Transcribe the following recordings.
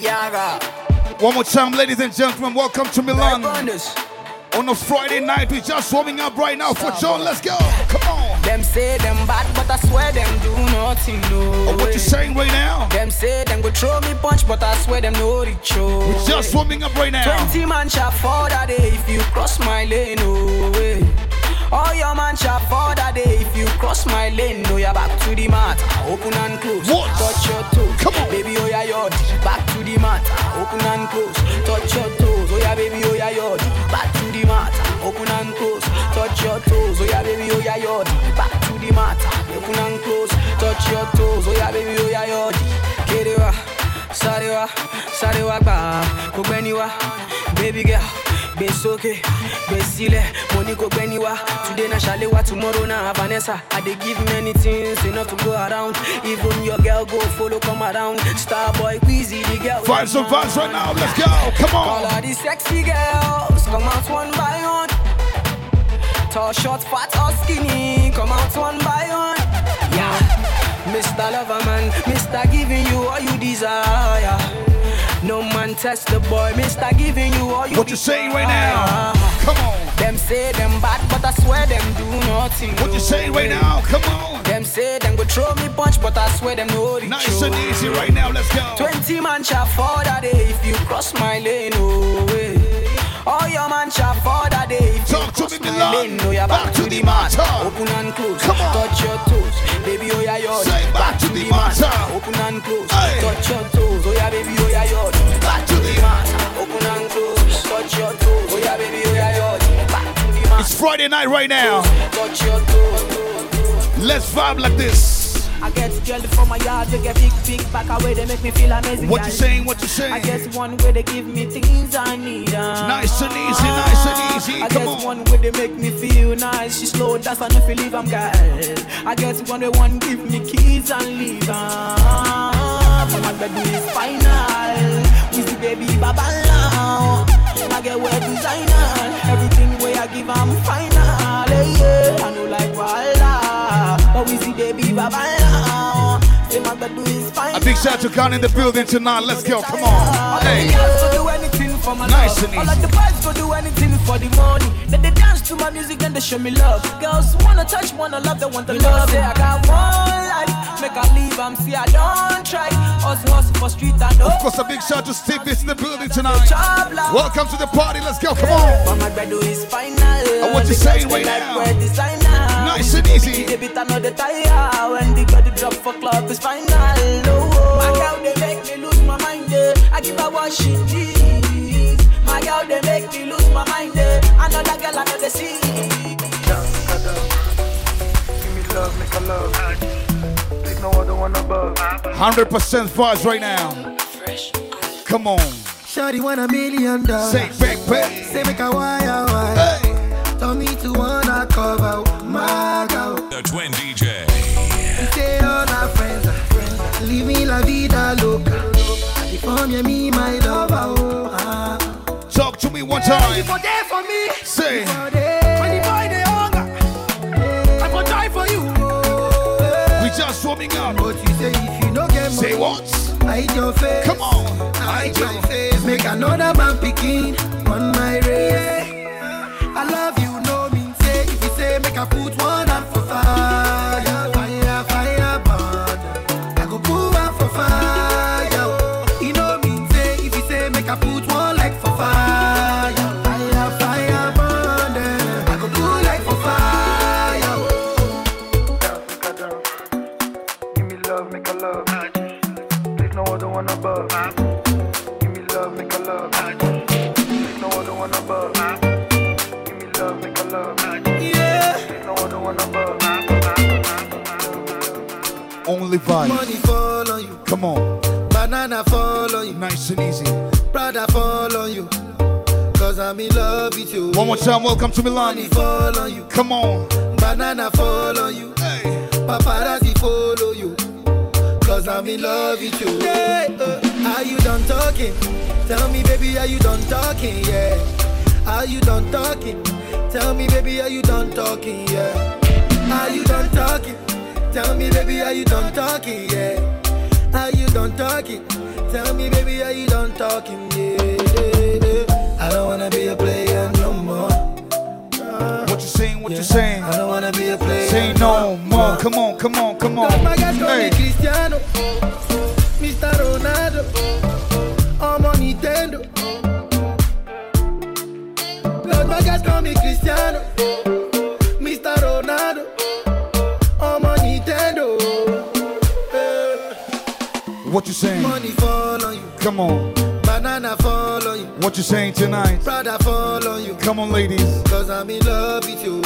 Yaga. One more time, ladies and gentlemen, welcome to Milan. On a Friday night, we're just warming up right now for John. Let's go. Come on. Them say them bad, but I swear them do nothing. No. Oh, what you saying right now? Them say them go throw me punch, but I swear them no reach. Oh. We're just warming up right now. 20 man shot for that day if you cross my lane. Oh, way. All your man shot for that day if you cross my lane. No, you're back to the mat. Open and close. Open and close. Touch your toes. Oh yeah, baby, oh yeah, yod. Back to the mat. Open and close. Touch your toes. Oh yeah, baby, oh yeah, yod. Back to the mat. Open and close. Touch your toes. Oh yeah, baby, oh yeah, yod. Kerewa. Sarewa. Sarewa gba. Kogbeniwa. Baby girl. Gbé sókè gbé sílẹ̀ mo ní kò gbẹ́ni wá today na ṣàléwá tomorrow na vanessa i dey give many things enough to go around even your girl go follow come around starboy Wizzy the girl. Find some vibes right now. Let's go. Come on. All of the sexy girls come out one by one. Tall, short, fat or skinny, come out one by one. Yeah, Mr. Loverman, test the boy, Mr. Giving you all you What you saying right now? Come on. Them say them bad, but I swear them do nothing. What you saying right now? Come on. Them say them go throw me punch, but I swear them no reach. Nice and easy right now. Let's go. 20 man shot for that day if you cross my lane, oh way. All your man shot for that day if Talk to you cross me, my lane. No, you're back, to the mat. Open and close. Come on. Touch your toes. Baby, oh yeah, yod. Say back to the mat. Open and close. Hey. Touch your toes. Friday night right now. Touch your toes. Let's vibe like this. I get girl from my yard, they get big, big back away, they make me feel amazing. What you saying? What you saying? I guess one way they give me things I need. uh. Nice and easy, nice and easy. I Come get on. one way they make me feel nice. She slow, that's enough to leave, I'm girl. I guess one way one give me keys and leave. Uh. My baby is final. We see baby baba shout to Khan in the building tonight. Let's go. Come on. All of the Hey. girls go do anything for my Nice love. and All of easy. the boys go do anything for the money. Then they dance to my music and they show me love. Girls wanna touch, wanna love, they want the love. Say I got one life, make I leave, I'm see I don't try. Us hustle for street and Of course, a big shout to Steve Bits in the building tonight. Welcome to the party. Let's go. Come on. But my bread is final. And what you The saying girls, they right like now? wear designer. Nice and easy. I give her what she needs. My girl, they make me lose my mind. eh. Another girl, another see. Give me love, make a love. There's no other one above. 100% vibes right now. Come on. Shawty want a million dollars. Say back, back. Say make a wire wire. To You for there for me. Say. When the boy they hunger, I for die for you. We just warming up. But you say if you no get Say money, what? hide your face. Come on. Hide your face. Make another man picking on my race. I love you, no mean say. If you say make I put one one above. Give me love, make a love. There's no other one above. Give me love, make a love. Yeah. There's no other one above. Only vibe. Money fall on you, Come on. banana fall on you. Nice and easy. Brother fall on you. Cause I'm in love with you. One more time. Welcome to Money Milan. fall on you. Come on. Banana fall on you. Hey. Paparazzi follow you. Cause I'm in love with you. Yeah, uh, are you done talking? Tell me, baby, are you done talking? Yeah. Are you done talking? Tell me, baby, are you done talking? Yeah. Are you done talking? Tell me, baby, are you done talking? Yeah. Are you done talking? Tell me, baby, are you done talking? Yeah, yeah, yeah. I don't wanna be a player no more. What you saying? What you saying? I don't wanna be a player. Say no more. Come on, come on, come on. Cause guys call Hey. Cristiano, Mr. Ronaldo, I'm on Nintendo. Guys call me Cristiano, Mr. Ronaldo, I'm on Nintendo. What you saying? Money fall on you, Come on. banana fall on you, What you saying tonight? Prada fall on you. Come on, ladies. Cause I'm in love with you.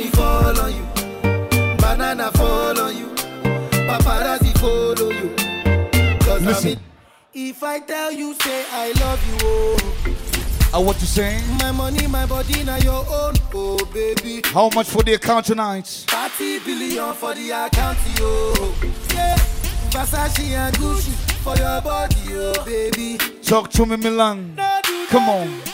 Money fall on you. Banana fall on you. Paparazzi follow you. Cause Listen. I'm. If I tell you, say I love you, oh. Uh, what you saying? My money, my body, now your own, oh baby. How much for the account tonight? 30 billion for the account, yo. Yeah. Versace and Gucci for your body, oh baby. Talk to me, Milan. No Come on.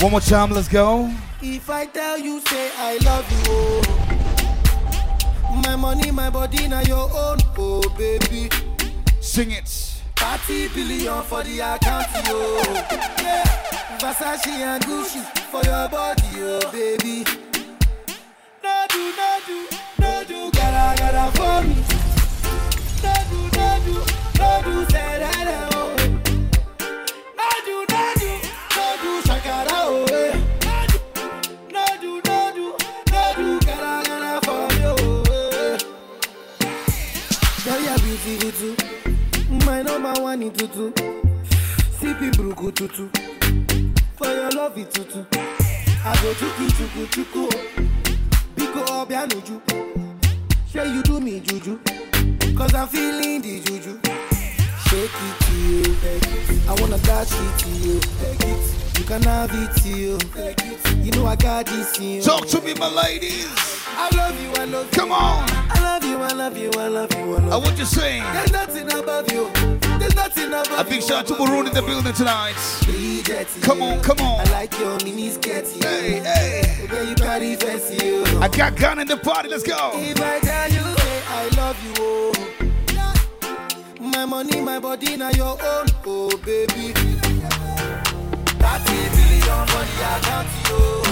One more time, let's go. If I tell you, say I love you, oh. My money, my body, now your own, oh baby. Sing it. 30 billion for the account, yo. Yeah. Versace and Gucci for your body, oh baby. No do, no do, no do, gotta, gotta for love it tutu. I go chuku chuku chuku. Biko obianuju. Sure you do me juju. Cause I'm feeling the juju. Shake it to you. I wanna dash it to you. You can have it to you. You know I got this in you. Talk to me, my ladies. I love you, I love you. Come on. I love you, I love you, I love you, I love you. Uh, what you saying? There's nothing above you. There's nothing above A big shout to Maroon in the building tonight. Come on, come on. I like your mini skirt. Hey, hey. Girl, you carry fancy. You. I got gun in the party. Let's go. If I tell you, say I love you, oh. My money, my body, now your own, oh baby. 30 billion for the account, yo.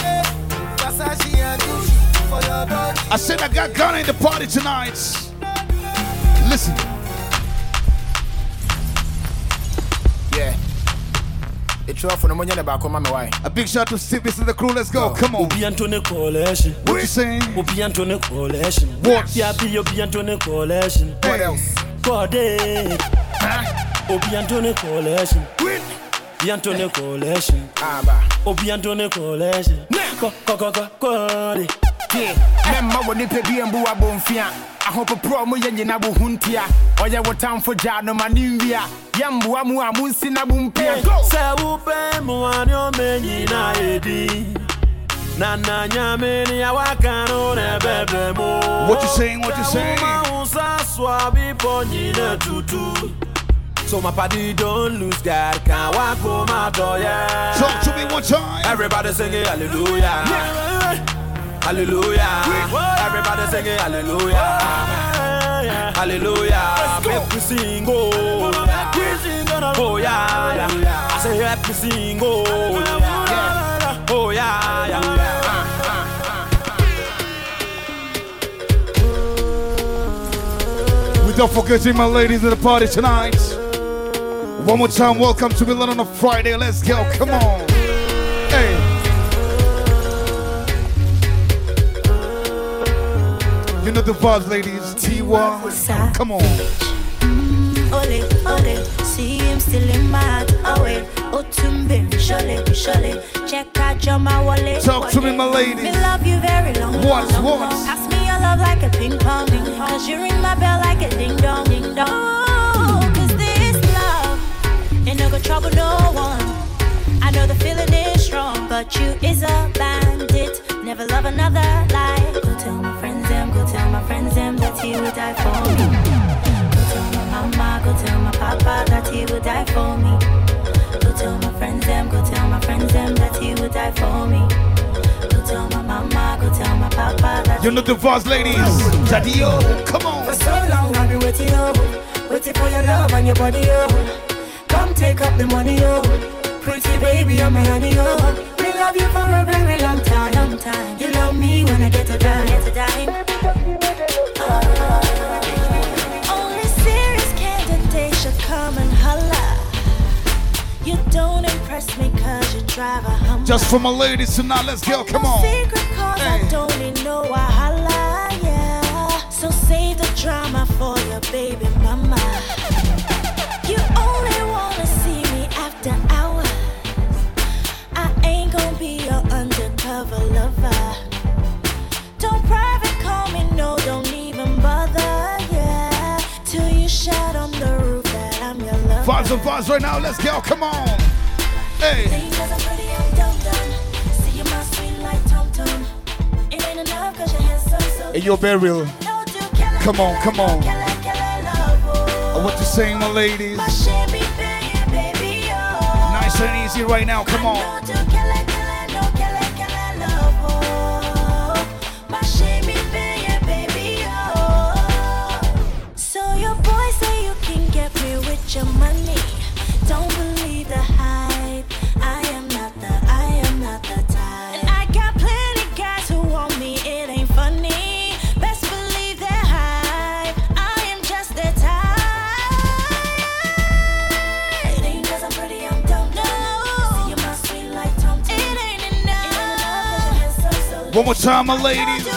Yeah. Oh. Versace and Gucci for your body. I said I got gun in the party tonight. Listen. Yeah. It's off for the money back on my wife. A big shout out to Stevie and the crew. Let's go. Come on. Obi Antone Coalition. What you saying? Obi Antone Coalition. What? Yeah, be Obi Antone Coalition. What else? Code. Obi Antone Coalition. Win. Obi Antone Coalition. Ah, bah. Obi Antone Coalition. Co co co co code. Yeah. Memma wo nipa bi mbu abomfia. Ahopoprɔ mu yɛ nyina bo huntia. Ɔyɛ wo tamfo gya no ma ne nwia. Yɛmboa mu a munsi na bo mpia. Go! Sɛ wopɛ mmoa ne ɔma nyinaa yɛdi. Na na nyame ne awaka no na ɛbɛbrɛ mu. What you saying? What you saying? Sɛ wo nsa so a nyina tutu. So my party don't lose God, can't walk home my door, yeah. Talk to me one time. Everybody singing hallelujah. Hallelujah. Everybody singing hallelujah. Hallelujah. Make we sing, oh. Oh, yeah, yeah. I say, happy sing, oh. Yeah. Oh, yeah, yeah. Without forgetting my ladies at the party tonight. One more time, welcome to Milan on a Friday. Let's go. Come on. You know the vibes, ladies. Tiwa. Come on. Ole, ole, see him still in my heart. Oh wait, oh tumbe, shole, shole. Check out your my wallet. Talk to me, my ladies. Me love you very long. What, long, what? long. Pass me your love like a ping pong. Cause you ring my bell like a ding dong, ding dong. Oh, Cause this love ain't no trouble no one. I know the feeling is strong, but you is die for me. Go tell my mama, go tell my papa that he would die for me. Go tell my friends them, go tell my friends them that he would die for me. Go tell my mama, go tell my papa You know the vase, ladies. Jadio, come on. For so long I've been waiting, oh, waiting for your love and your body, oh. Come take up the money, oh. Pretty baby, I'm a honey, oh. Love you for a very long time, long time. You love me when I get a dime, get a dime. Oh, only serious candidates should come and holla. You don't impress me cause you drive a Hummer. Just for my ladies tonight, let's go. Come on. secret cause I Hey. don't need no wahala, yeah. So save the drama for your baby mama. You only undercover lover. Don't private call me, no, don't even bother, yeah. Till you shout on the roof that I'm your lover. Vase and vase right now, let's go. Come on. Hey. Because I'm pretty, I'm dumb dumb. See you my sweet like Tom Tom. It ain't enough cause your hands so so. Burial. No, do kill Come on, come on. Kill it, kill it, oh. What you saying, my ladies? My shabby baby, baby, oh. Nice and easy right now. Come on. One more time, my ladies.